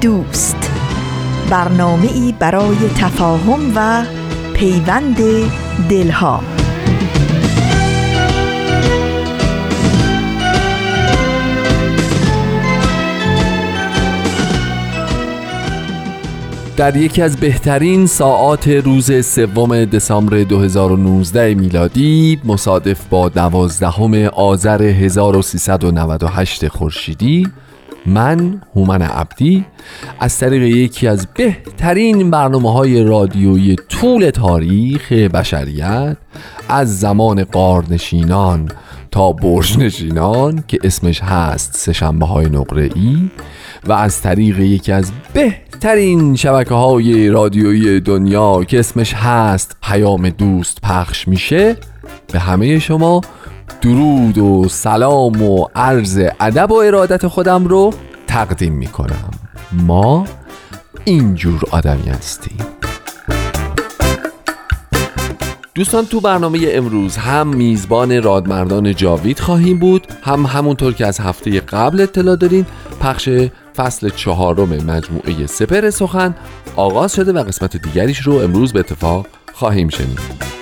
دوست. برنامه ای برای تفاهم و پیوند دلها. در یکی از بهترین ساعات روز سوم دسامبر 2019 میلادی مصادف با دوازدهم آذر 1398 خورشیدی من هومن عبدی از طریق یکی از بهترین برنامه های رادیویی طول تاریخ بشریت از زمان قارنشینان تا برجنشینان که اسمش هست سشنبه های نقره ای و از طریق یکی از بهترین شبکه های رادیویی دنیا که اسمش هست پیام دوست پخش میشه به همه شما درود و سلام و عرض ادب و ارادت خودم رو تقدیم می‌کنم. ما اینجور آدمی هستیم. دوستان تو برنامه امروز هم میزبان رادمردان جاوید خواهیم بود هم همونطور که از هفته قبل اطلاع دارین پخش فصل چهارم مجموعه سپر سخن آغاز شده و قسمت دیگریش رو امروز به اتفاق خواهیم شنید.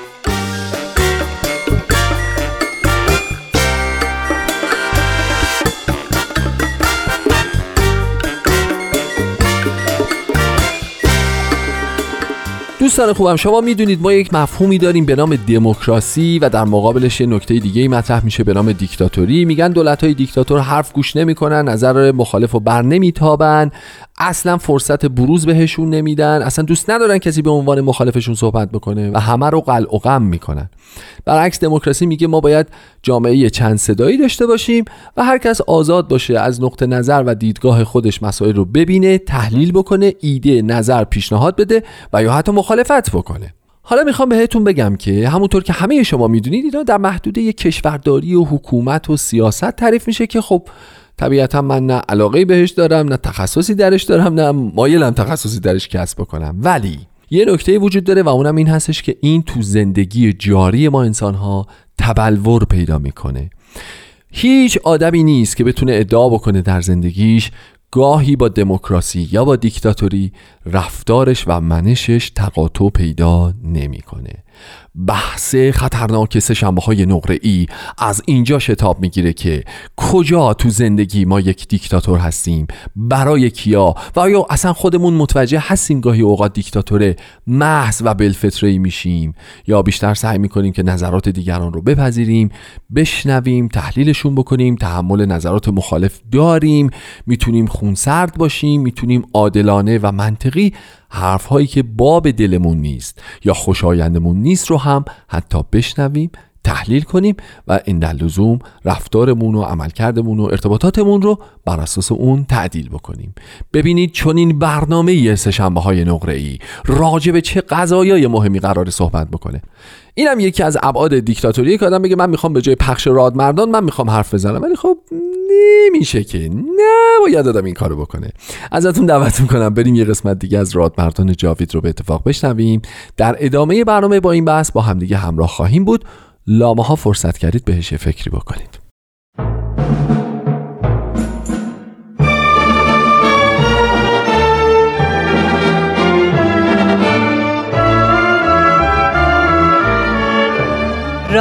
دوستان خوبم شما می‌دونید ما یک مفهومی داریم به نام دموکراسی و در مقابلش یه نکته دیگه مطرح میشه به نام دیکتاتوری. میگن دولت های دیکتاتور حرف گوش نمی‌کنن نظر مخالف و بر نمیتابن. اصلا فرصت بروز بهشون نمیدن. اصلا دوست ندارن کسی به عنوان مخالفشون صحبت بکنه و همه رو قلع و غم می‌کنن. برعکس دموکراسی میگه ما باید جامعه چند صدایی داشته باشیم و هر کس آزاد باشه از نقطه نظر و دیدگاه خودش مسائل رو ببینه تحلیل بکنه ایده نظر پیشنهاد بده و یا حتی مخالفت بکنه. حالا می‌خوام بهتون بگم که همونطور که همه شما می‌دونید اینا در محدوده یک کشورداری و حکومت و سیاست تعریف میشه که خب طبیعتا من نه علاقه بهش دارم نه تخصصی درش دارم نه مایلم تخصصی درش کسب بکنم. ولی یه نکته وجود داره و اونم این هستش که این تو زندگی جاری ما انسان ها تبلور پیدا می‌کنه. هیچ آدمی نیست که بتونه ادعا بکنه در زندگیش گاهی با دموکراسی یا با دیکتاتوری رفتارش و منشش تقاطع پیدا نمی‌کنه. بحث خطرناک سه های نقره ای از اینجا شتاب می‌گیره که کجا تو زندگی ما یک دیکتاتور هستیم؟ برای کیا؟ و آیا اصلا خودمون متوجه هستیم گاهی اوقات دیکتاتور محض و بلفطره ای میشیم؟ یا بیشتر سعی می‌کنیم که نظرات دیگران رو بپذیریم بشنویم تحلیلشون بکنیم تحمل نظرات مخالف داریم می‌تونیم خونسرد باشیم می‌تونیم عادلانه و منطقی حرف هایی که باب دلمون نیست یا خوشایندمون نیست رو هم حتی بشنویم تحلیل کنیم و این در لزوم رفتارمون و عملکردمون و ارتباطاتمون رو بر اساس اون تعدیل بکنیم. ببینید چون این برنامه سشنبه های نقره ای راجع چه قضایای مهمی قرار صحبت بکنه. اینم یکی از ابعاد دیکتاتوری که آدم بگه من می‌خوام به جای پخش رادمردان من می‌خوام حرف بزنم. ولی خب نمیشه که. نباید آدم این کارو بکنه. ازتون دعوت می‌کنم بریم یه قسمت دیگه از رادمردان جاوید رو به اتفاق بشنویم. در ادامه برنامه با این بحث با همدیگه همراه خواهیم بود. لامه ها فرصت کردید بهش فکری بکنید.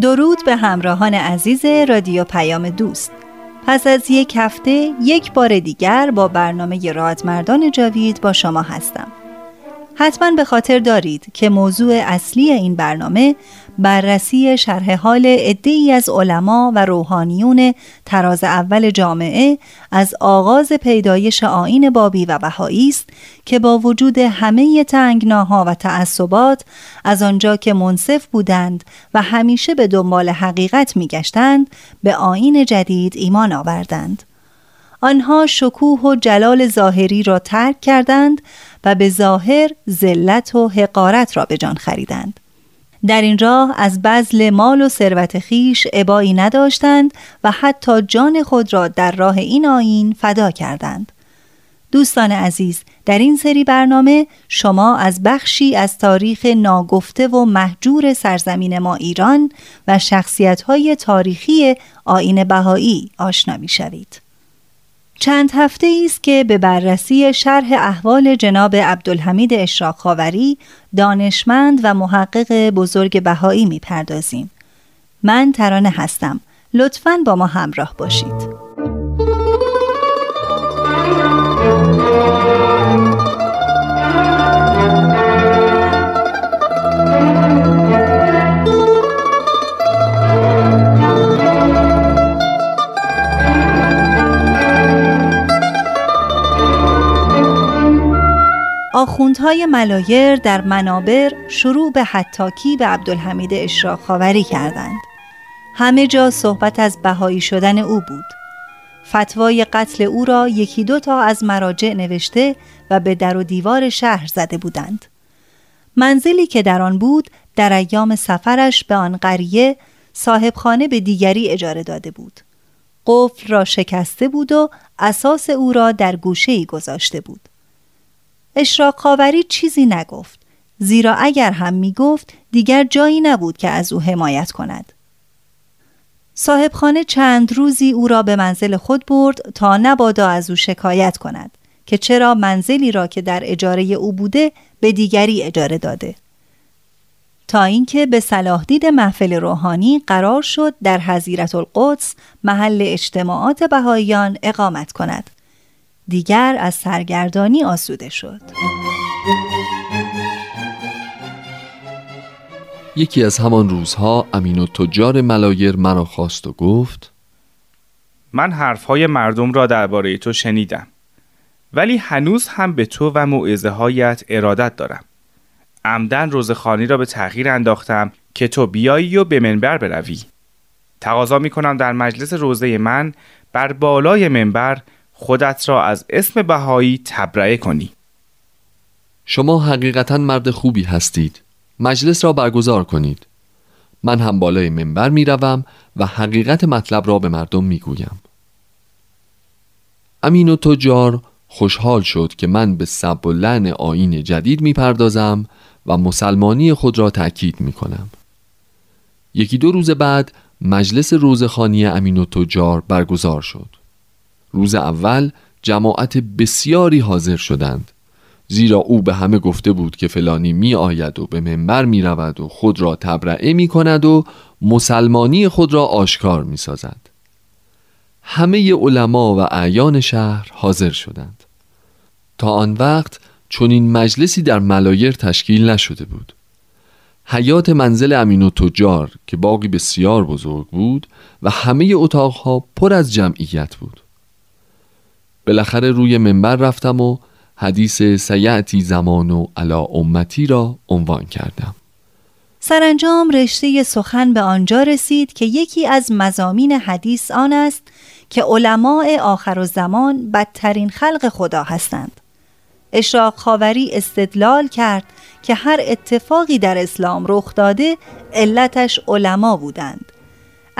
درود به همراهان عزیز رادیو پیام دوست. پس از یک هفته یک بار دیگر با برنامه رادمردان جاوید با شما هستم. حتما به خاطر دارید که موضوع اصلی این برنامه بررسی شرح حال عده‌ای از علما و روحانیون تراز اول جامعه از آغاز پیدایش آین بابی و بهایی است که با وجود همه تنگناها و تعصبات از آنجا که منصف بودند و همیشه به دنبال حقیقت میگشتند به آین جدید ایمان آوردند. آنها شکوه و جلال ظاهری را ترک کردند و به ظاهر ذلت و حقارت را به جان خریدند در این راه از بذل مال و ثروت خیش عبایی نداشتند و حتی جان خود را در راه این آین فدا کردند دوستان عزیز در این سری برنامه شما از بخشی از تاریخ ناگفته و محجور سرزمین ما ایران و های تاریخی آین بهایی آشنا می شوید. چند هفته است که به بررسی شرح احوال جناب عبدالحمید اشراق دانشمند و محقق بزرگ بهایی می‌پردازیم. من ترانه هستم. لطفاً با ما همراه باشید. آخوندهای ملایر در منابر شروع به حتاکی به عبدالحمید اشراق خاوری کردند. همه جا صحبت از بهایی شدن او بود. فتوای قتل او را یکی دو تا از مراجع نوشته و به در و دیوار شهر زده بودند. منزلی که در آن بود در ایام سفرش به آن قریه صاحبخانه به دیگری اجاره داده بود. قفل را شکسته بود و اساس او را در گوشه ای گذاشته بود. اشراق خاوری چیزی نگفت. زیرا اگر هم می گفت دیگر جایی نبود که از او حمایت کند. صاحبخانه چند روزی او را به منزل خود برد تا نبادا از او شکایت کند که چرا منزلی را که در اجاره او بوده به دیگری اجاره داده. تا اینکه به صلاح دید محفل روحانی قرار شد در حزیرت القدس محل اجتماعات بهاییان اقامت کند. دیگر از سرگردانی آسوده شد. یکی از همان روزها امین و تجار ملایر مرا خواست و گفت من حرفهای مردم را درباره تو شنیدم ولی هنوز هم به تو و معزه هایت ارادت دارم. عمدن روزخانی را به تغییر انداختم که تو بیایی و به منبر بروی. تقاضا می کنم در مجلس روزه من بر بالای منبر خودت را از اسم بهایی تبرئه کنی. شما حقیقتا مرد خوبی هستید. مجلس را برگزار کنید. من هم بالای منبر می روم و حقیقت مطلب را به مردم می گویم امین و تجار خوشحال شد که من به سب و لعن آین جدید می پردازم و مسلمانی خود را تأکید می کنم یکی دو روز بعد مجلس روزخانی امین و تجار برگزار شد. روز اول جماعت بسیاری حاضر شدند. زیرا او به همه گفته بود که فلانی می آید و به منبر می رود و خود را تبرعه می کند و مسلمانی خود را آشکار می سازد همه علما و اعیان شهر حاضر شدند. تا آن وقت چون این مجلسی در ملایر تشکیل نشده بود. حیات منزل امین و تجار که باقی بسیار بزرگ بود و همه اتاقها پر از جمعیت بود. بالاخره روی منبر رفتم و حدیث سیعتی زمان و علا امتی را عنوان کردم. سرانجام رشته سخن به آنجا رسید که یکی از مزامین حدیث آن است که علماء آخر و زمان بدترین خلق خدا هستند. اشراق خاوری استدلال کرد که هر اتفاقی در اسلام رخ داده علتش علما بودند.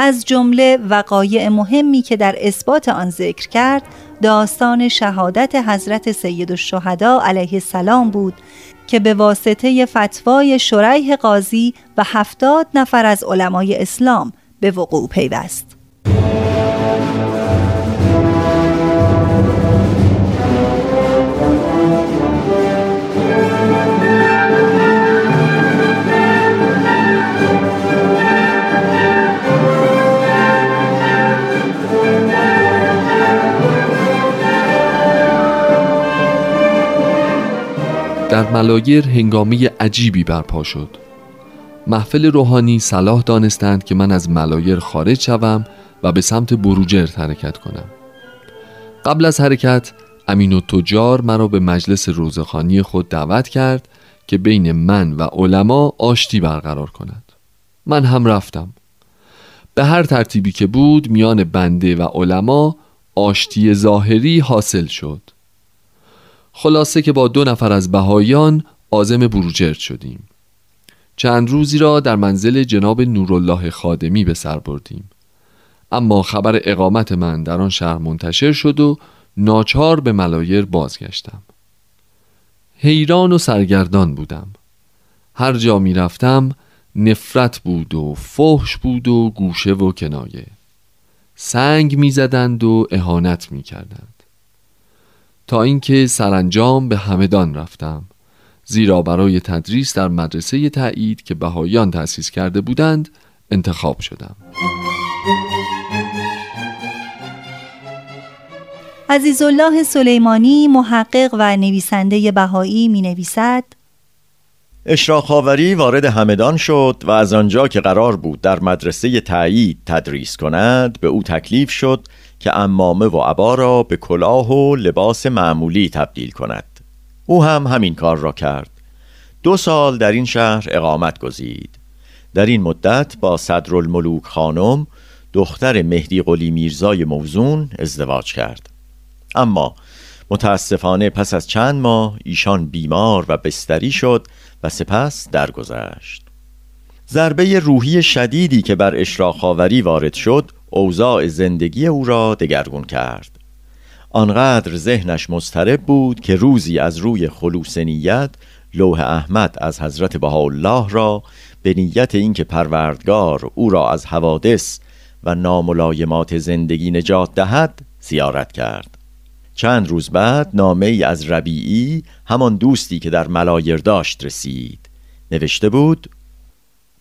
از جمله وقایع مهمی که در اثبات آن ذکر کرد داستان شهادت حضرت سید الشهدا علیه السلام بود که به واسطه فتوای شریح قاضی و هفتاد نفر از علمای اسلام به وقوع پیوست. ملایر هنگامی عجیبی برپا شد. محفل روحانی صلاح دانستند که من از ملایر خارج شوم و به سمت بروجرد حرکت کنم. قبل از حرکت امین و تجار مرا به مجلس روزخانی خود دعوت کرد که بین من و علما آشتی برقرار کند من هم رفتم. به هر ترتیبی که بود میان بنده و علما آشتی ظاهری حاصل شد. خلاصه که با دو نفر از بهایان آزم بروجرد شدیم. چند روزی را در منزل جناب نورالله خادمی به سر بردیم. اما خبر اقامت من در آن شهر منتشر شد و ناچار به ملایر بازگشتم. حیران و سرگردان بودم. هر جا می رفتم نفرت بود و فحش بود و گوشه و کنایه. سنگ می زدند و اهانت می کردند. تا اینکه سرانجام به همدان رفتم زیرا برای تدریس در مدرسه تایید که بهایان تأسیس کرده بودند انتخاب شدم. عزیزالله سلیمانی محقق و نویسنده بهایی می نویسد اشراق وارد همدان شد و از آنجا که قرار بود در مدرسه تایید تدریس کند به او تکلیف شد که امامه و عبا را به کلاه و لباس معمولی تبدیل کند. او هم همین کار را کرد. دو سال در این شهر اقامت گزید. در این مدت با صدرالملوک خانم دختر مهدی قلی میرزای موزون ازدواج کرد. اما متاسفانه پس از چند ماه ایشان بیمار و بستری شد و سپس درگذشت. ضربه روحی شدیدی که بر اشراق وارد شد اوضاع زندگی او را دگرگون کرد. آنقدر ذهنش مضطرب بود که روزی از روی خلوص نیت لوح احمد از حضرت بهاءالله را به نیت اینکه پروردگار او را از حوادث و ناملایمات زندگی نجات دهد زیارت کرد. چند روز بعد نامه ای از ربیعی همان دوستی که در ملایر داشت رسید. نوشته بود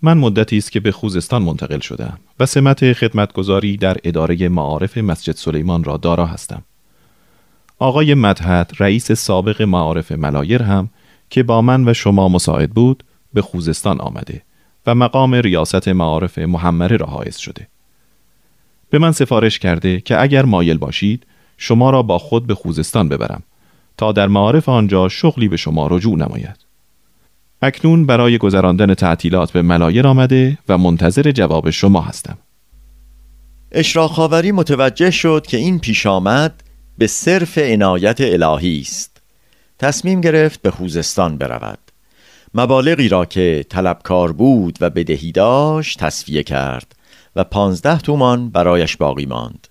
من مدتی است که به خوزستان منتقل شدم و سمت خدمتگذاری در اداره معارف مسجد سلیمان را دارا هستم. آقای مدهد رئیس سابق معارف ملایر هم که با من و شما مساعد بود به خوزستان آمده و مقام ریاست معارف محمره را حائز شده. به من سفارش کرده که اگر مایل باشید شما را با خود به خوزستان ببرم تا در معارف آنجا شغلی به شما رجوع نماید. اکنون برای گذراندن تعطیلات به ملایر آمده و منتظر جواب شما هستم. اشراق متوجه شد که این پیش آمد به صرف عنایت الهی است. تصمیم گرفت به خوزستان برود. مبالغی را که طلبکار بود و بدهی داشت تصفیه کرد و پانزده تومان برایش باقی ماند.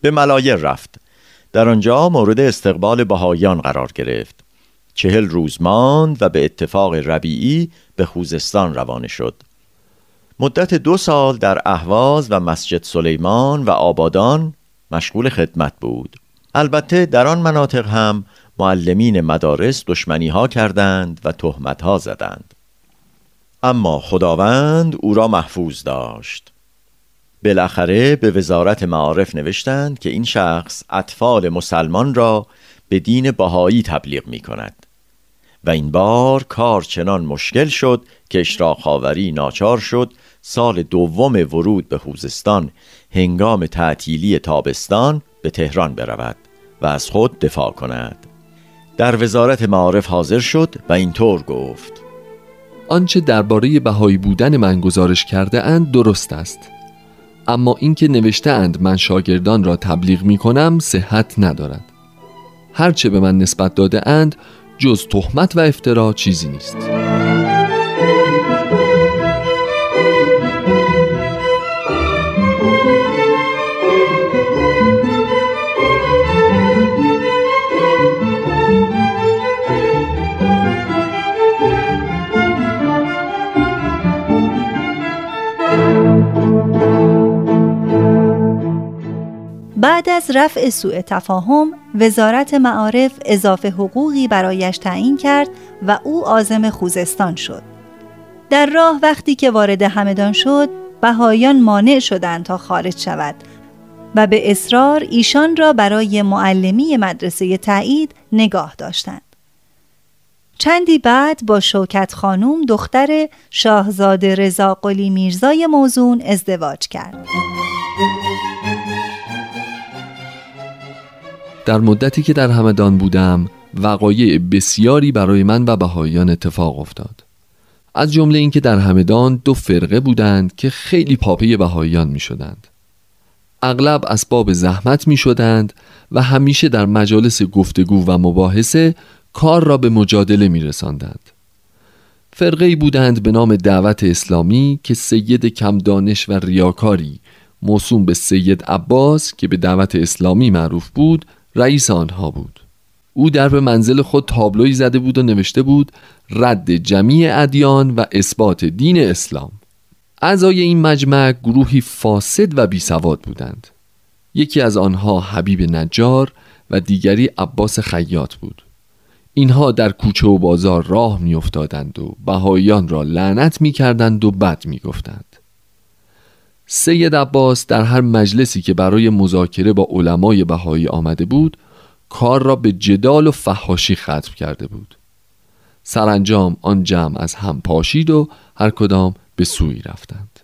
به ملایر رفت. در آنجا مورد استقبال بهایان قرار گرفت. چهل روز ماند و به اتفاق ربیعی به خوزستان روانه شد. مدت دو سال در اهواز و مسجد سلیمان و آبادان مشغول خدمت بود. البته در آن مناطق هم معلمین مدارس دشمنی ها کردند و تهمت ها زدند. اما خداوند او را محفوظ داشت. بالاخره به وزارت معارف نوشتند که این شخص اطفال مسلمان را به دین بهایی تبلیغ می کند و این بار کار چنان مشکل شد که اشراق خاوری ناچار شد سال دوم ورود به خوزستان هنگام تعطیلی تابستان به تهران برود و از خود دفاع کند. در وزارت معارف حاضر شد و اینطور گفت. آنچه درباره بهایی بودن من گزارش کرده اند درست است. اما اینکه نوشته اند من شاگردان را تبلیغ می کنم صحت ندارد. هرچه به من نسبت داده اند جز تهمت و افترا چیزی نیست. بعد از رفع سوء تفاهم وزارت معارف اضافه حقوقی برایش تعیین کرد و او عازم خوزستان شد. در راه وقتی که وارد همدان شد بهایان مانع شدند تا خارج شود و به اصرار ایشان را برای معلمی مدرسه تایید نگاه داشتند. چندی بعد با شوکت خانوم دختر شاهزاده رضا قلی میرزای موزون ازدواج کرد. در مدتی که در همدان بودم وقایع بسیاری برای من و بهاییان اتفاق افتاد از جمله اینکه در همدان دو فرقه بودند که خیلی پاپه بهاییان می شدند اغلب اسباب زحمت می شدند و همیشه در مجالس گفتگو و مباحثه کار را به مجادله می رساندند. فرقه بودند به نام دعوت اسلامی که سید کم دانش و ریاکاری موسوم به سید عباس که به دعوت اسلامی معروف بود رئیس آنها بود. او در به منزل خود تابلوی زده بود و نوشته بود رد جمیع ادیان و اثبات دین اسلام. اعضای این مجمع گروهی فاسد و بیسواد بودند. یکی از آنها حبیب نجار و دیگری عباس خیاط بود. اینها در کوچه و بازار راه میافتادند و بهاییان را لعنت می‌کردند و بد می‌گفتند. سید عباس در هر مجلسی که برای مذاکره با علمای بهایی آمده بود کار را به جدال و فحاشی ختم کرده بود. سرانجام آن جمع از هم پاشید و هر کدام به سوی رفتند.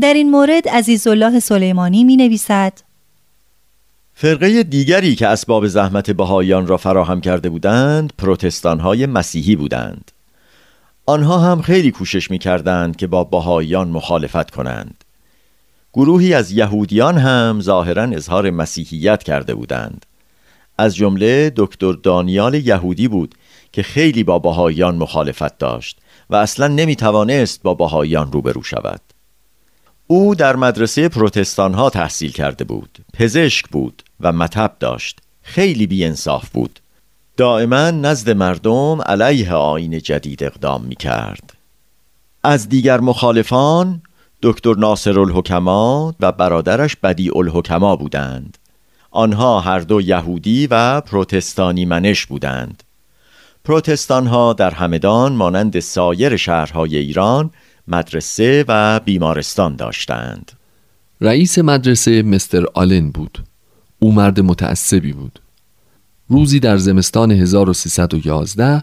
در این مورد عزیزالله سلیمانی می نویسد فرقه دیگری که اسباب زحمت بهاییان را فراهم کرده بودند پروتستان های مسیحی بودند. آنها هم خیلی کوشش می کردند که با بهاییان مخالفت کنند. گروهی از یهودیان هم ظاهرا اظهار مسیحیت کرده بودند. از جمله دکتر دانیال یهودی بود که خیلی با بهاییان مخالفت داشت و اصلا نمی توانست با بهاییان روبرو شود. او در مدرسه پروتستان ها تحصیل کرده بود پزشک بود و مطب داشت. خیلی بیانصاف بود. دائما نزد مردم علیه آین جدید اقدام می کرد از دیگر مخالفان دکتر ناصر الحکما و برادرش بدی الحکما بودند. آنها هر دو یهودی و پروتستانی منش بودند. پروتستان ها در همدان مانند سایر شهرهای ایران مدرسه و بیمارستان داشتند. رئیس مدرسه مستر آلن بود. او مرد متعصبی بود. روزی در زمستان 1311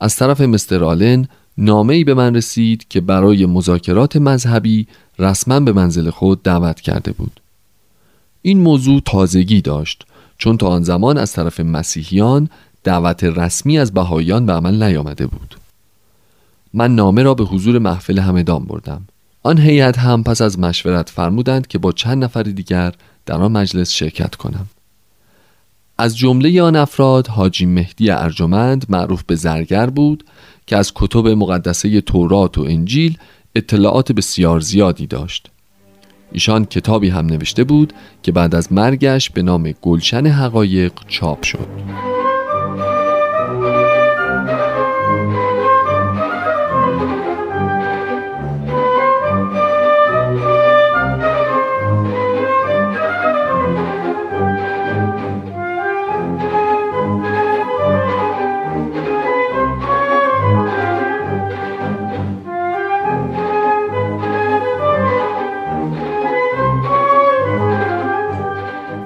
از طرف مستر آلن نامه‌ای به من رسید که برای مذاکرات مذهبی رسما به منزل خود دعوت کرده بود. این موضوع تازگی داشت چون تا آن زمان از طرف مسیحیان دعوت رسمی از بهاییان به عمل نیامده بود. من نامه را به حضور محفل همدان بردم. آن هیئت هم پس از مشورت فرمودند که با چند نفر دیگر در آن مجلس شرکت کنم. از جمله آن افراد حاجی مهدی ارجمند معروف به زرگر بود که از کتب مقدسه تورات و انجیل اطلاعات بسیار زیادی داشت. ایشان کتابی هم نوشته بود که بعد از مرگش به نام گلشن حقایق چاپ شد.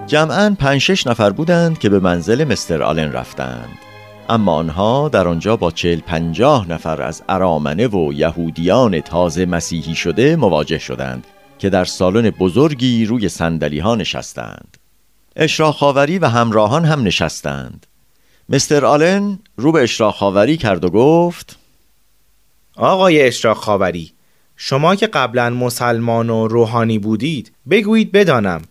جمعا پنج شش نفر بودند که به منزل مستر آلن رفتند. اما آنها در آنجا با چل پنجاه نفر از ارامنه و یهودیان تازه مسیحی شده مواجه شدند که در سالن بزرگی روی سندلی ها نشستند. اشراق خاوری و همراهان هم نشستند. مستر آلن رو به اشراق خاوری کرد و گفت آقای اشراق خاوری شما که قبلا مسلمان و روحانی بودید بگویید بدانم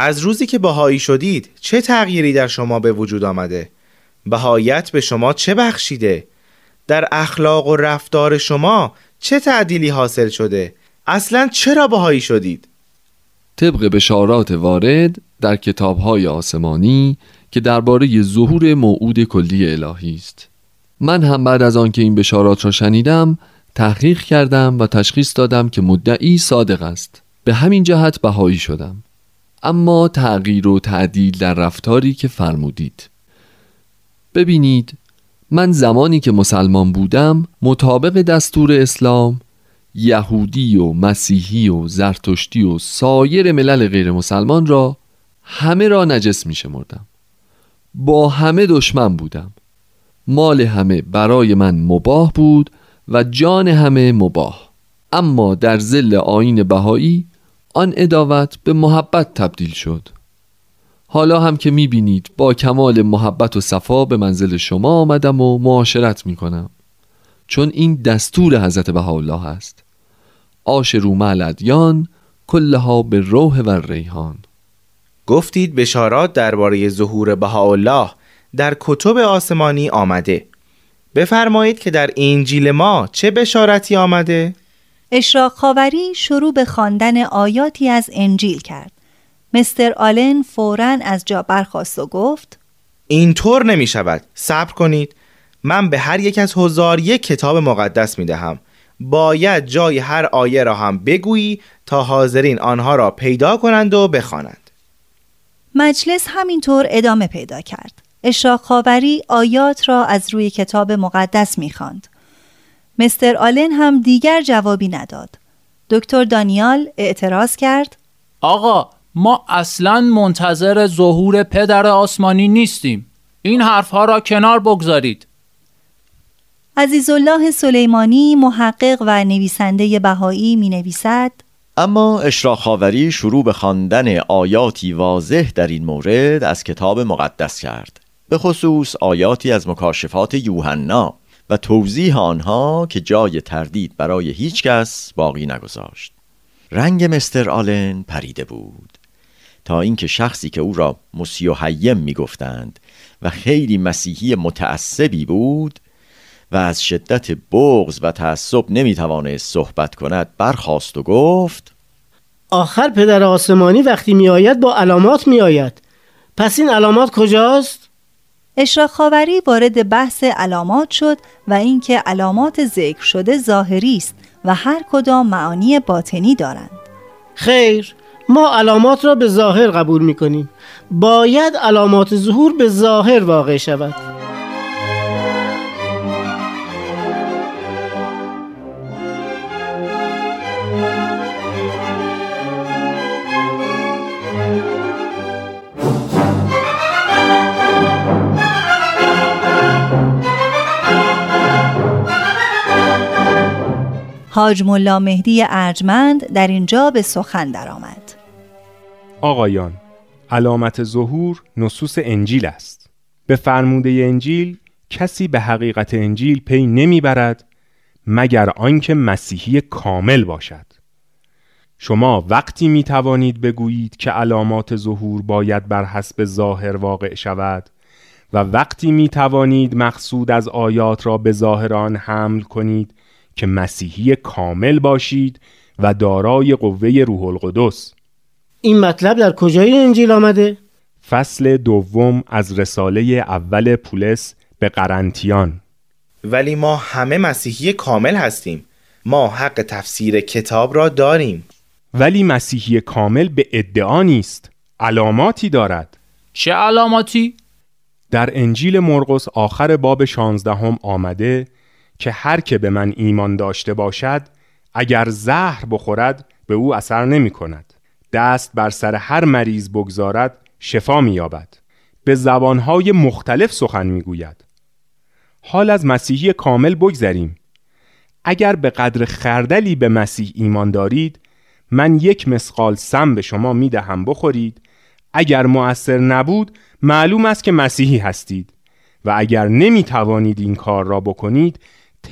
از روزی که بهایی شدید چه تغییری در شما به وجود آمده بهایت به شما چه بخشیده؟ در اخلاق و رفتار شما چه تعدیلی حاصل شده؟ اصلا چرا بهایی شدید؟ طبق بشارات وارد در کتابهای آسمانی که درباره ظهور موعود کلی الهی است من هم بعد از آنکه این بشارات را شنیدم تحقیق کردم و تشخیص دادم که مدعی صادق است به همین جهت بهایی شدم اما تغییر و تعدیل در رفتاری که فرمودید. ببینید من زمانی که مسلمان بودم مطابق دستور اسلام یهودی و مسیحی و زرتشتی و سایر ملل غیر مسلمان را همه را نجس می شمردم. با همه دشمن بودم. مال همه برای من مباه بود و جان همه مباه. اما در زل آین بهایی آن اداوت به محبت تبدیل شد. حالا هم که می‌بینید با کمال محبت و صفا به منزل شما آمدم و معاشرت می‌کنم. چون این دستور حضرت بهاءالله است. آشرو مع الادیان کلها به روح و ریحان. گفتید بشارات درباره ظهور بهاءالله در کتب آسمانی آمده. بفرمایید که در انجیل ما چه بشارتی آمده؟ اشراق خاوری شروع به خواندن آیاتی از انجیل کرد. مستر آلن فورا از جا برخواست و گفت اینطور نمی شود. صبر کنید. من به هر یک از هزار یک کتاب مقدس می دهم. باید جای هر آیه را هم بگویی تا حاضرین آنها را پیدا کنند و بخوانند. مجلس همینطور ادامه پیدا کرد. اشراق خاوری آیات را از روی کتاب مقدس می‌خواند. مستر آلن هم دیگر جوابی نداد. دکتر دانیال اعتراض کرد آقا ما اصلا منتظر ظهور پدر آسمانی نیستیم. این حرفها را کنار بگذارید. عزیزالله سلیمانی محقق و نویسنده بهایی می نویسد اما اشراق خاوری شروع به خواندن آیاتی واضح در این مورد از کتاب مقدس کرد به خصوص آیاتی از مکاشفات یوحنا و توضیح آنها که جای تردید برای هیچ کس باقی نگذاشت. رنگ مستر آلن پریده بود. تا اینکه شخصی که او را مسیو حیم می‌گفتند و خیلی مسیحی متعصبی بود و از شدت بغز و تعصب نمی‌توانست صحبت کند برخاست و گفت آخر پدر آسمانی وقتی میآید با علامات میآید. پس این علامات کجاست؟ اشراق خاوری وارد بحث علامات شد و اینکه علامات ذکر شده ظاهری است و هر کدام معانی باطنی دارند. خیر ما علامات را به ظاهر قبول می کنیم باید علامات ظهور به ظاهر واقع شود. حاج ملا مهدی ارجمند در اینجا به سخن درآمد. آقایان علامت ظهور نصوص انجیل است به فرموده انجیل کسی به حقیقت انجیل پی نمی‌برد مگر آنکه مسیحی کامل باشد شما وقتی می توانید بگویید که علامات ظهور باید بر حسب ظاهر واقع شود و وقتی می توانید مقصود از آیات را به ظاهر آن حمل کنید که مسیحی کامل باشید و دارای قوه روح القدس. این مطلب در کجای انجیل آمده؟ فصل دوم از رساله اول پولس به قرنتیان. ولی ما همه مسیحی کامل هستیم. ما حق تفسیر کتاب را داریم. ولی مسیحی کامل به ادعا نیست علاماتی دارد. چه علاماتی؟ در انجیل مرقس آخر باب شانزدهم آمده که هر که به من ایمان داشته باشد اگر زهر بخورد به او اثر نمی کند. دست بر سر هر مریض بگذارد شفا می یابد. به زبانهای مختلف سخن می گوید. حال از مسیحی کامل بگذریم. اگر به قدر خردلی به مسیح ایمان دارید من یک مسقال سم به شما می دهم بخورید. اگر مؤثر نبود معلوم است که مسیحی هستید. و اگر نمی توانید این کار را بکنید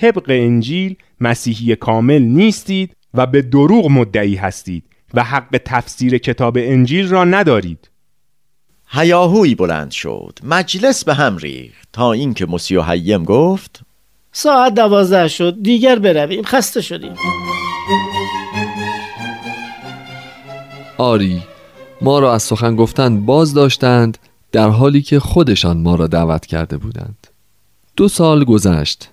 طبق انجیل مسیحی کامل نیستید و به دروغ مدعی هستید و حق تفسیر کتاب انجیل را ندارید. هیاهوی بلند شد. مجلس به هم ریخت. تا اینکه مسیو حیم گفت ساعت دوازده شد. دیگر برویم. خسته شدیم. آری ما را از سخن گفتن باز داشتند در حالی که خودشان ما را دعوت کرده بودند. دو سال گذشت.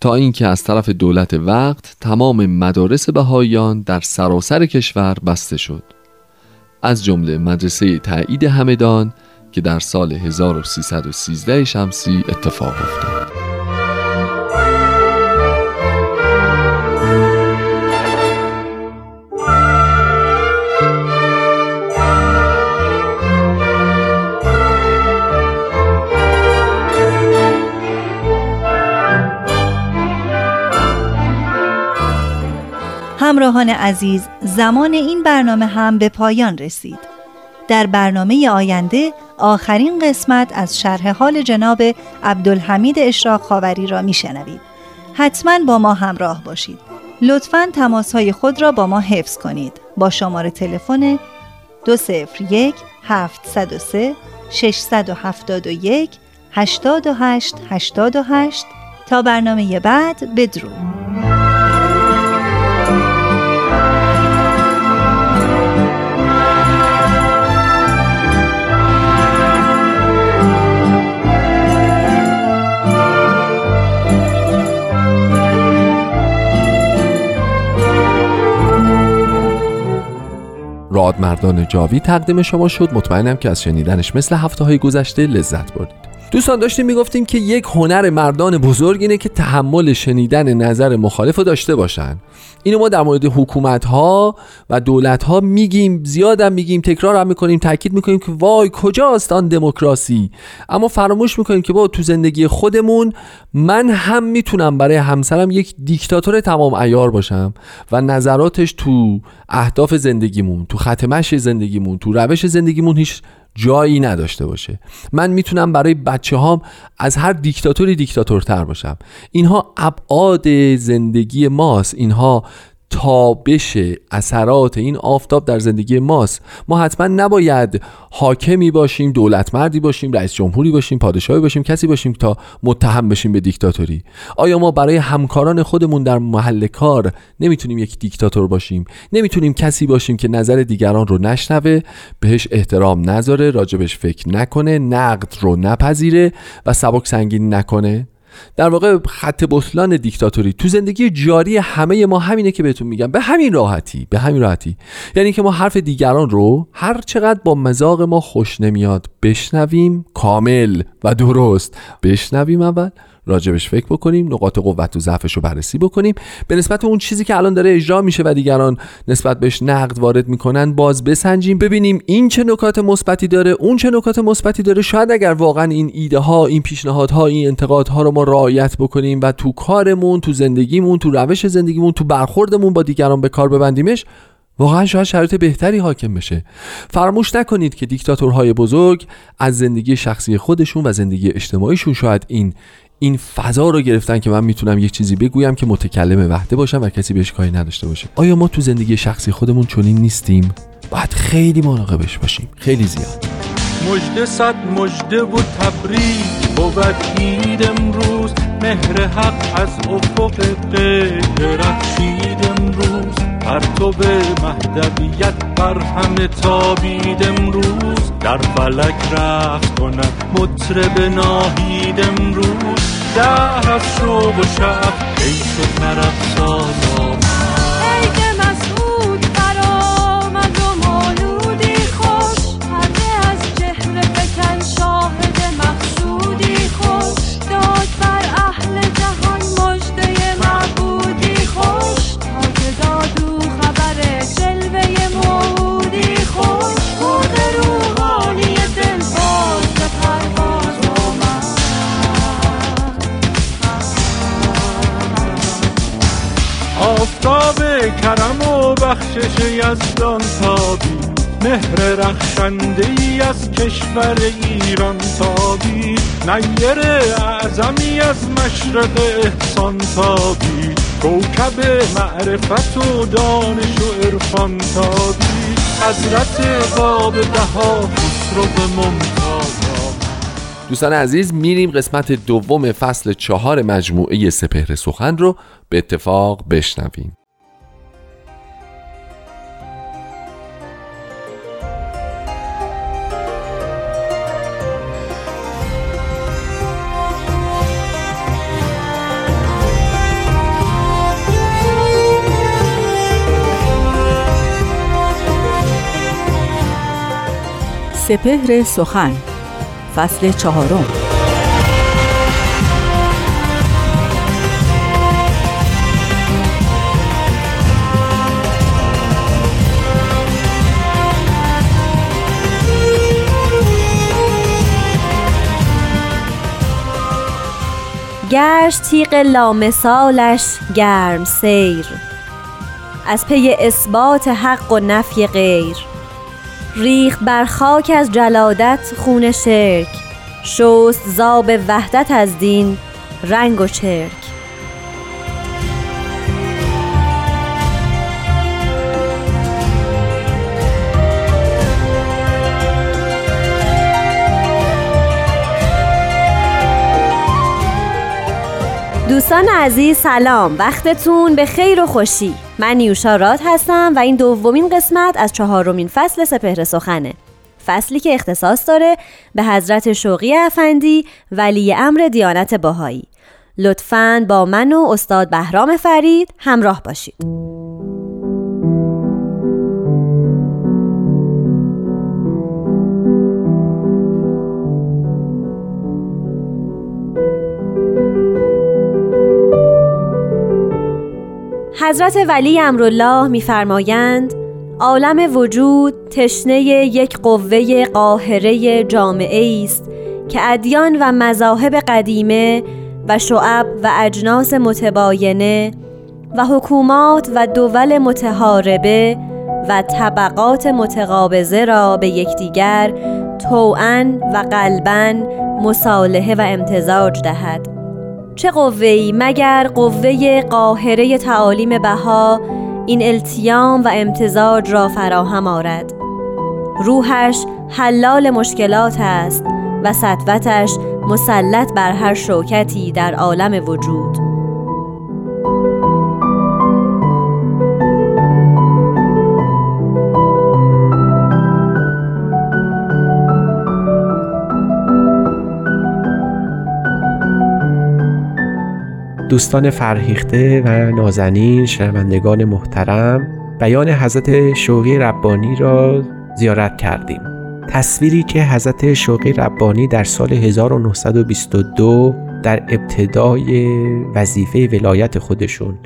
تا اینکه از طرف دولت وقت تمام مدارس بهاییان در سراسر کشور بسته شد. از جمله مدرسه تایید همدان که در سال 1313 شمسی اتفاق افتاد. همراهان عزیز زمان این برنامه هم به پایان رسید. در برنامه آینده آخرین قسمت از شرح حال جناب عبدالحمید اشراق خاوری را میشنوید. حتما با ما همراه باشید. لطفا تماس های خود را با ما حفظ کنید. با شماره تلفن 201 703 671 828 828 تا برنامه بعد بدرود. رادمردان جاوی تقدیم شما شد. مطمئنم که از شنیدنش مثل هفته های گذشته لذت بردید. دوستان داشتیم می‌گفتیم که یک هنر مردان بزرگ اینه که تحمل شنیدن نظر مخالف رو داشته باشن. اینو ما در مورد حکومت ها و دولت ها میگیم زیادم میگیم تکرار هم می‌کنیم تاکید می‌کنیم که وای کجاست آن دموکراسی؟ اما فراموش می‌کنیم که با تو زندگی خودمون من هم می‌تونم برای همسرم یک دیکتاتور تمام ایار باشم و نظراتش تو اهداف زندگیمون تو ختمش زندگیمون تو روش زندگیمون هیچ جایی نداشته باشه. من می‌تونم برای بچه هام از هر دیکتاتوری دیکتاتورتر باشم. اینها ابعاد زندگی ماست. اینها تابش اثرات این آفتاب در زندگی ماست. ما حتما نباید حاکمی باشیم دولت مردی باشیم رئیس جمهوری باشیم پادشاهی باشیم کسی باشیم تا متهم بشیم به دیکتاتوری. آیا ما برای همکاران خودمون در محل کار نمی‌تونیم یک دیکتاتور باشیم؟ نمی‌تونیم کسی باشیم که نظر دیگران رو نشنوه بهش احترام نذاره راجبش فکر نکنه نقد رو نپذیره و سبک سنگین نکنه؟ در واقع خط بطلان دیکتاتوری. تو زندگی جاری همه ما همینه که بهتون میگم. به همین راحتی به همین راحتی. یعنی که ما حرف دیگران رو هر چقدر با مزاق ما خوش نمیاد بشنویم کامل و درست. بشنویم اول. راجبش فکر بکنیم نقاط قوت و ضعفش رو بررسی بکنیم. به نسبت اون چیزی که الان داره اجرا میشه و دیگران نسبت بهش نقد وارد می‌کنن باز بسنجیم. ببینیم این چه نکات مثبتی داره اون چه نکات مثبتی داره. شاید اگر واقعا این ایده ها این پیشنهادها این انتقادها رو ما رعایت بکنیم و تو کارمون تو زندگیمون تو روش زندگیمون تو برخوردمون با دیگران به کار ببندیمش واقعا شاید شرایط بهتری حاکم بشه. فراموش نکنید که دیکتاتورهای بزرگ از زندگی شخصی خودشون و زندگی اجتماعیشون شاید این این فضا رو گرفتن که من می‌تونم یک چیزی بگویم که متکلم وحده باشم و کسی بهش کاری نداشته باشه. آیا ما تو زندگی شخصی خودمون چنین نیستیم؟ باید خیلی مراقبش باشیم. خیلی زیاد. مجد صد مجده و تبریک بود عید امروز مهر حق از افق غیر رخشید امروز. به مهدویت بر همه تابید امروز در فلک رفت کند مطرب ناهید امروز. دهر از شوق و شب ای و طرف ساز کرم و بخشش یزدان تابی. مهر رخشنده ای از کشور ایران تابی. نیر اعظمی از مشرق احسان تابی. کوکب معرفت و دانش و عرفان تابی. حضرت باب بها خسرو ممتاز دوستان عزیز میریم قسمت دوم فصل چهار مجموعه سپهر سخن رو به اتفاق بشنویم. سپهر سخن فصل چهارم. گشت تیغ لامثالش گرم سیر از پی اثبات حق و نفی غیر. ریخت بر خاک از جلادت خون شرک. شست زاب وحدت از دین رنگ و چرک. دوستان عزیز سلام. وقتتون به خیر و خوشی. من نیوشا راد هستم و این دومین قسمت از چهارمین فصل سپهر سخنه. فصلی که اختصاص داره به حضرت شوقی افندی ولی امر دیانت باهایی لطفاً با من و استاد بهرام فرید همراه باشید. حضرت ولی امرالله میفرمایند عالم وجود تشنه یک قوه قاهره جامعه است که ادیان و مذاهب قدیمه و شعب و اجناس متباینه و حکومات و دول متحاربه و طبقات متقابضه را به یکدیگر توان و قلبا مصالحه و امتزاج دهد. چه قوه‌ای مگر قوه قاهره تعالیم بها این التیام و امتزاج را فراهم آرد. روحش حلال مشکلات است و سطوتش مسلط بر هر شوکتی در عالم وجود. دوستان فرهیخته و نازنین شنوندگان محترم بیان حضرت شوقی ربانی را زیارت کردیم. تصویری که حضرت شوقی ربانی در سال 1922 در ابتدای وظیفه ولایت خودشون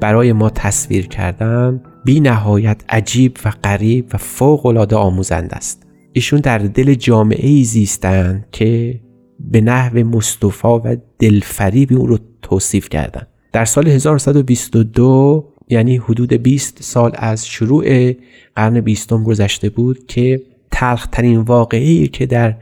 برای ما تصویر کردن بی نهایت عجیب و غریب و فوق العاده آموزند است. ایشون در دل جامعه ای زیستند که به نحو مصطفی و دلفریبی اون رو توصیف کردن. در سال 1122 یعنی حدود 20 سال از شروع قرن بیستم گذشته بود که تلخترین واقعی که در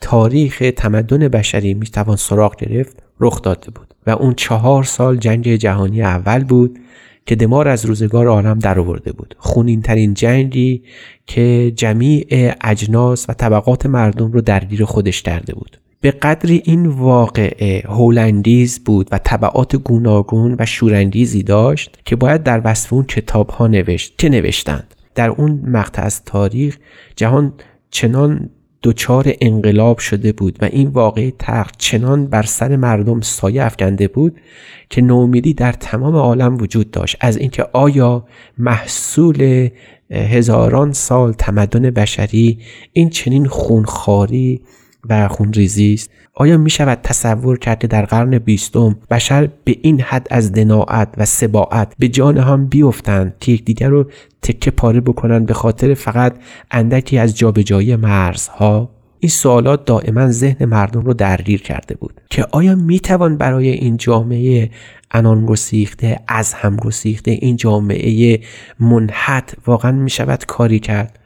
تاریخ تمدن بشری می‌توان سراغ گرفت رخ داده بود. و اون چهار سال جنگ جهانی اول بود که دمار از روزگار عالم در آورده بود. خونین ترین جنگی که جمیع اجناس و طبقات مردم رو درگیر خودش کرده بود. به قدری این واقعه هولندیز بود و طبعات گوناگون و شورانگیزی داشت که باید در وصف اون کتاب ها نوشت که نوشتند. در اون مقطع از تاریخ جهان چنان دچار انقلاب شده بود و این واقعه تخت چنان بر سر مردم سایه افکنده بود که نومیدی در تمام عالم وجود داشت. از اینکه آیا محصول هزاران سال تمدن بشری این چنین خونخاری و خونریزی است. آیا می شود تصور کرد که در قرن بیستم بشر به این حد از دناعت و سباعت به جان هم بیفتند که یکدیگر رو تکه پاره بکنند به خاطر فقط اندکی از جابجایی مرزها؟ این سوالات دائما ذهن مردم رو درگیر کرده بود که آیا می توان برای این جامعه انان گسیخته از هم گسیخته این جامعه منحت واقعا می شود کاری کرد؟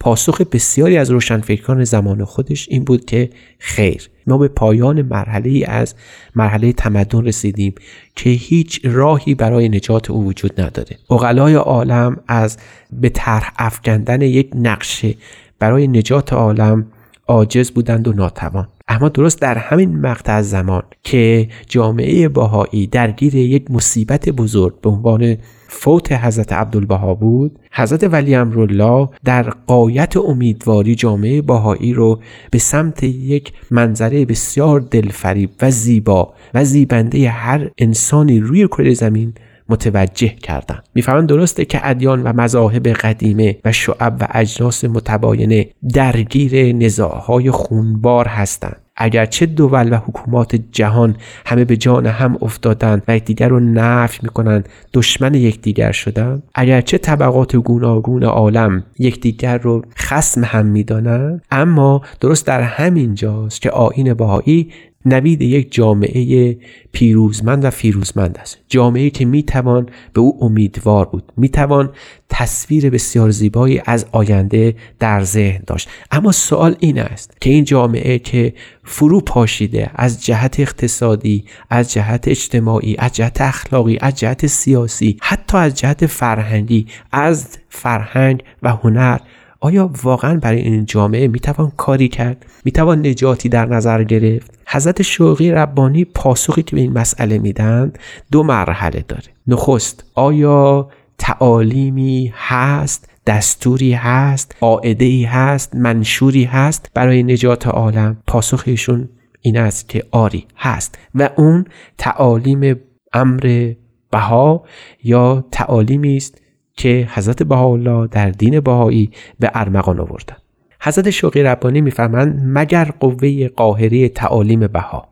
پاسخ بسیاری از روشنفکران زمان خودش این بود که خیر. ما به پایان مرحله ای از مرحله تمدن رسیدیم که هیچ راهی برای نجات او وجود نداره. اقلای عالم از به طرح افکندن یک نقشه برای نجات عالم عاجز بودند و ناتوان. اما درست در همین مقطع زمان که جامعه باهایی درگیر یک مصیبت بزرگ به عنوان فوت حضرت عبدالبها بود حضرت ولی امرالله در قایت امیدواری جامعه باهایی رو به سمت یک منظره بسیار دلفریب و زیبا و زیبنده هر انسانی روی کره زمین متوجه کردند. می‌فهمند درسته که ادیان و مذاهب قدیمه و شعب و اجناس متباینه درگیر نزاعهای خونبار هستند. اگرچه دول و حکومات جهان همه به جان هم افتادند و یکدیگر رو نفی می‌کنند دشمن یکدیگر شدند اگرچه طبقات گوناگون عالم یکدیگر رو خسم هم می‌دانند اما درست در همین جاست که آین باهایی نوید یک جامعه پیروزمند و فیروزمند است. جامعه که می‌توان به او امیدوار بود. می‌توان تصویر بسیار زیبایی از آینده در ذهن داشت. اما سوال این است که این جامعه که فرو پاشیده از جهت اقتصادی از جهت اجتماعی از جهت اخلاقی از جهت سیاسی حتی از جهت فرهنگی از فرهنگ و هنر آیا واقعا برای این جامعه می‌توان کاری کرد؟ می‌توان نجاتی در نظر گرفت؟ حضرت شوقی ربانی پاسخی که به این مسئله میدن دو مرحله داره. نخست آیا تعالیمی هست دستوری هست قاعده ای هست منشوری هست برای نجات عالم؟ پاسخشون این است که آری هست. و اون تعالیم امر بها یا تعالیمی است که حضرت بهاءالله در دین بهایی به ارمغان آوردن. حضرت شوقی ربانی می‌فهمند مگر قوه قاهره تعالیم بها؟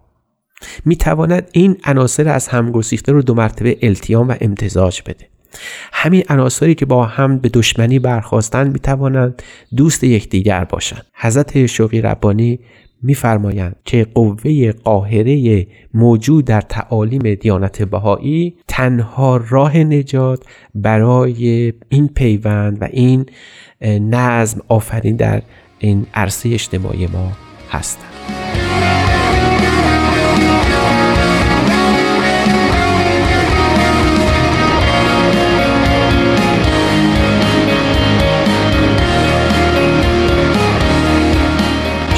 می‌تواند این عناصر از هم گسیخته رو دو مرتبه التیام و امتزاج بده. همین عناصری که با هم به دشمنی برخواستند می‌توانند دوست یکدیگر باشند. حضرت شوقی ربانی میفرمایند که قوه قاهره موجود در تعالیم دیانت بهایی تنها راه نجات برای این پیوند و این نظم آفرین در این عرصه اجتماعی ما هستند.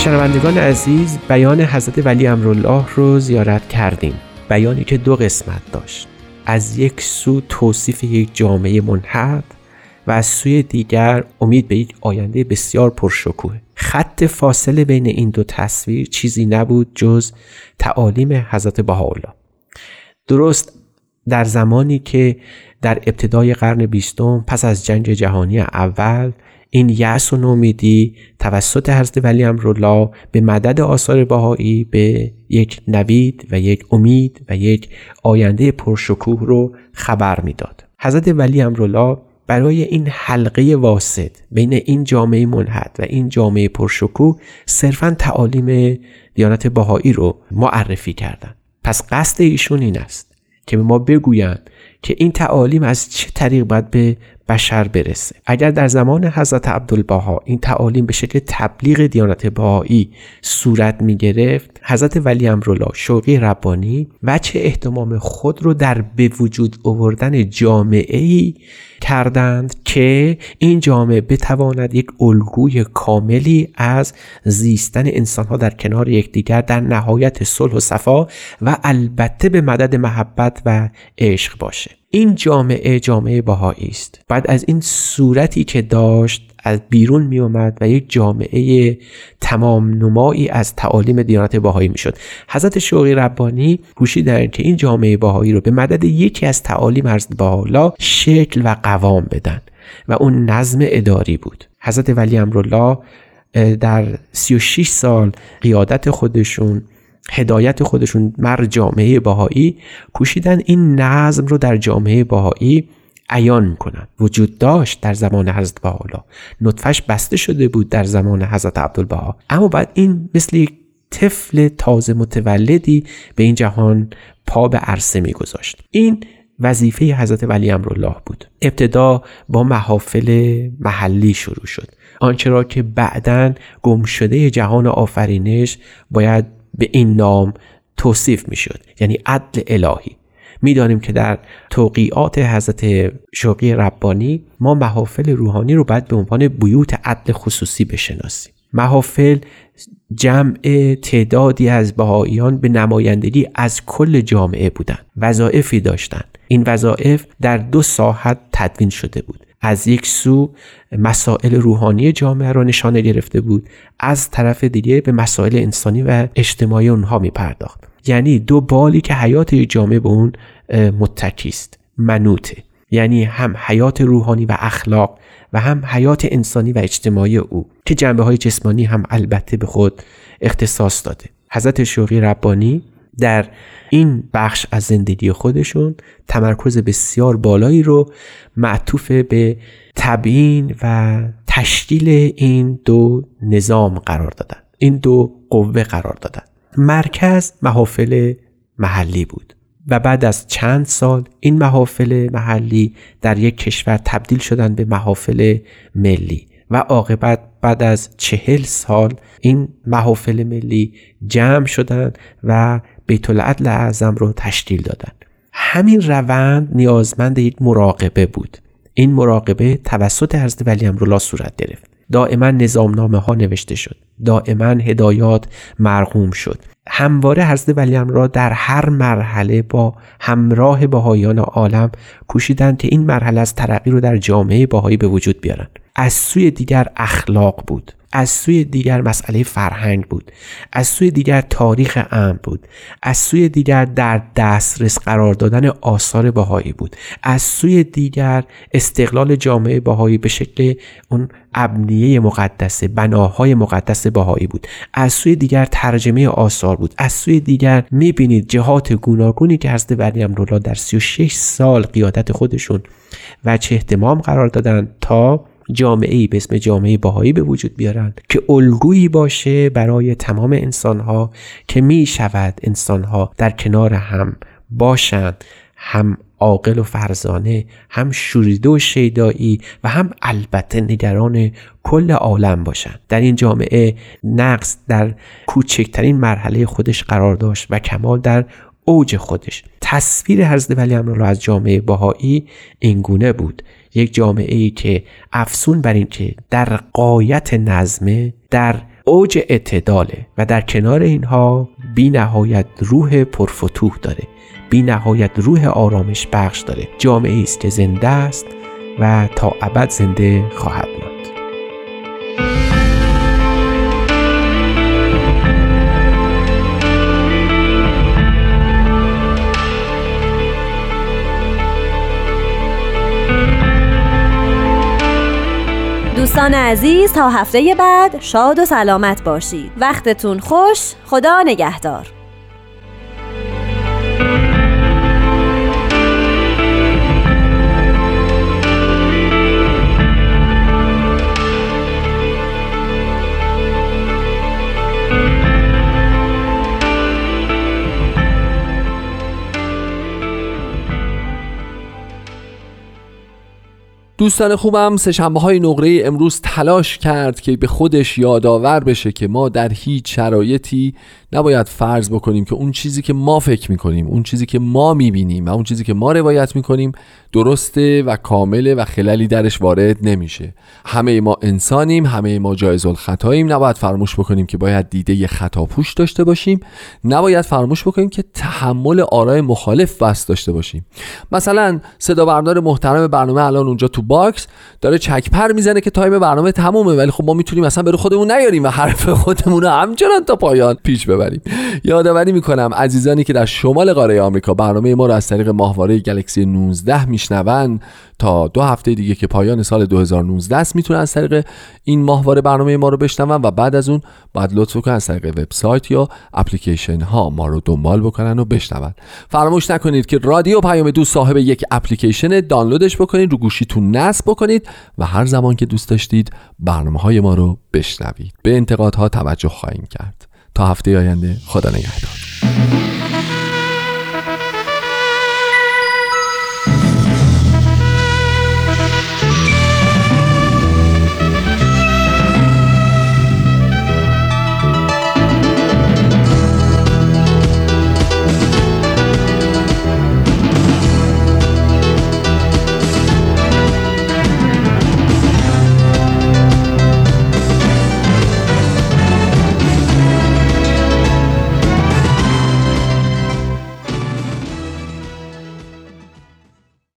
شنوندگان عزیز بیان حضرت ولی امرالله رو زیارت کردیم. بیانی که دو قسمت داشت. از یک سو توصیف یک جامعه منحد و از سوی دیگر امید به یک آینده بسیار پرشکوه. خط فاصله بین این دو تصویر چیزی نبود جز تعالیم حضرت بهاءالله. درست در زمانی که در ابتدای قرن بیستم پس از جنگ جهانی اول این یأس و نومیدی توسط حضرت ولی امرالله به مدد آثار بهایی به یک نوید و یک امید و یک آینده پرشکوه رو خبر می‌داد. حضرت ولی امرالله برای این حلقه واسط بین این جامعه منحد و این جامعه پرشکوه صرفا تعالیم دیانت بهایی رو معرفی کردند پس قصد ایشون این است که به ما بگویند که این تعالیم از چه طریق باید به بشر برسه. اگر در زمان حضرت عبدالبها این تعالیم به شکل تبلیغ دیانت بهایی صورت می گرفت حضرت ولی امرالله شوقی ربانی وچه احتمام خود رو در به وجود آوردن جامعه ای کردند که این جامعه بتواند یک الگوی کاملی از زیستن انسانها در کنار یکدیگر در نهایت صلح و صفا و البته به مدد محبت و عشق باشه. این جامعه جامعه باهایی است. بعد از این صورتی که داشت از بیرون می اومد و یک جامعه تمام نمایی از تعالیم دیانت باهایی می شد حضرت شوقی ربانی در که این جامعه باهایی رو به مدد یکی از تعالیم حضرت بالا شکل و قوام بدن و اون نظم اداری بود. حضرت ولی امرالله در 36 سال قیادت خودشون هدایت خودشون مر جامعه باهایی کوشیدن این نظم رو در جامعه باهایی عیان کنند وجود داشت در زمان حضرت بهاءالله. نطفش بسته شده بود در زمان حضرت عبدالبها. اما بعد این مثل یک طفل تازه متولدی به این جهان پا به عرصه میگذاشت. این وظیفه حضرت ولی امرالله بود. ابتدا با محافل محلی شروع شد. آنچه را که بعدا گمشده جهان آفرینش باید به این نام توصیف می شد یعنی عدل الهی. می‌دانیم که در توقیعات حضرت شوقی ربانی ما محافل روحانی رو باید به عنوان بیوت عدل خصوصی بشناسیم. محافل جمع تعدادی از بهاییان به نمایندگی از کل جامعه بودند وظایفی داشتند. این وظایف در دو ساحت تدوین شده بود. از یک سو مسائل روحانی جامعه را نشانه گرفته بود. از طرف دیگه به مسائل انسانی و اجتماعی اونها می پرداخت یعنی دو بالی که حیات جامعه به اون متکی است. منوته یعنی هم حیات روحانی و اخلاق و هم حیات انسانی و اجتماعی او که جنبه های جسمانی هم البته به خود اختصاص داده. حضرت شوقی ربانی در این بخش از زندگی خودشون تمرکز بسیار بالایی رو معطوف به تبیین و تشکیل این دو نظام قرار دادن. این دو قوه قرار دادن. مرکز محافل محلی بود و بعد از چند سال این محافل محلی در یک کشور تبدیل شدن به محافل ملی و عاقبت بعد از چهل سال این محافل ملی جمع شدند و بیت العدل اعظم رو تشکیل دادن. همین روند نیازمند یک مراقبه بود. این مراقبه توسط حضرت ولی امرالله صورت گرفت. دائما نظامنامه ها نوشته شد. دائما هدایات مرغوم شد. همواره حضرت ولی را در هر مرحله با همراه بهایان عالم کوشیدند که این مرحله از ترقی رو در جامعه باهایی به وجود بیارن. از سوی دیگر اخلاق بود. از سوی دیگر مسئله فرهنگ بود. از سوی دیگر تاریخ امن بود. از سوی دیگر در دسترس قرار دادن آثار بهایی بود. از سوی دیگر استقلال جامعه بهایی به شکل اون ابنیه مقدسه بناهای مقدس بهایی بود. از سوی دیگر ترجمه آثار بود. از سوی دیگر می‌بینید جهات گوناگونی که حضرت ولی امرالله در 36 سال قیادت خودشون و چه احتمام قرار دادن تا جامعه ای به اسم جامعه باهایی به وجود بیارند که الگویی باشه برای تمام انسانها که می شود انسانها در کنار هم باشند هم عاقل و فرزانه هم شوریده و شیدایی و هم البته نگران کل عالم باشند. در این جامعه نقص در کوچکترین مرحله خودش قرار داشت و کمال در اوج خودش. تصویر حضرت ولی امر را از جامعه باهایی اینگونه بود. یک جامعه ای که افسون بر این که در قایت نظمه در اوج اعتداله و در کنار اینها بی نهایت روح پرفتوح داره. بی نهایت روح آرامش بخش داره. جامعه است که زنده است و تا ابد زنده خواهد ماند. دوستان عزیز تا هفته بعد شاد و سلامت باشید. وقتتون خوش خدا نگهدار. دوستان خوبم سهشنبه های نقره امروز تلاش کرد که به خودش یادآور بشه که ما در هیچ شرایطی نباید فرض بکنیم که اون چیزی که ما فکر می‌کنیم اون چیزی که ما می‌بینیم و اون چیزی که ما روایت می‌کنیم درسته و کامله و خلالی درش وارد نمیشه. همه ما انسانیم همه ما جایز الخطاییم. نباید فراموش بکنیم که باید دیده ی خطا پوش داشته باشیم. نباید فراموش بکنیم که تحمل آرای مخالف بس داشته باشیم. مثلا صدا بردار محترم برنامه الان اونجا تو box داره چکپر می‌زنه که time برنامه تمومه ولی خب ما می‌تونیم مثلا برو خودمون نیاریم و حرف خودمون رو همچنان تا پایان پیش ببریم یادآوری. می‌کنم عزیزانی که در شمال قاره آمریکا برنامه ما رو از طریق ماهواره Galaxy 19 میشنون تا دو هفته دیگه که پایان سال 2019 است می‌تونن از طریق این ماهواره برنامه ما رو بشنون و بعد از اون باید لطف کنن از طریق وبسایت یا اپلیکیشن ها ما رو دنبال بکنن و بشنون. فراموش نکنید که رادیو پیام دوست صاحب یک اپلیکیشن دانلودش بکنید رو گوشیتون نصب بکنید و هر زمان که دوست داشتید برنامه های ما رو بشنوید. به انتقادها توجه خواهیم کرد. تا هفته آینده. خدا نگهدار.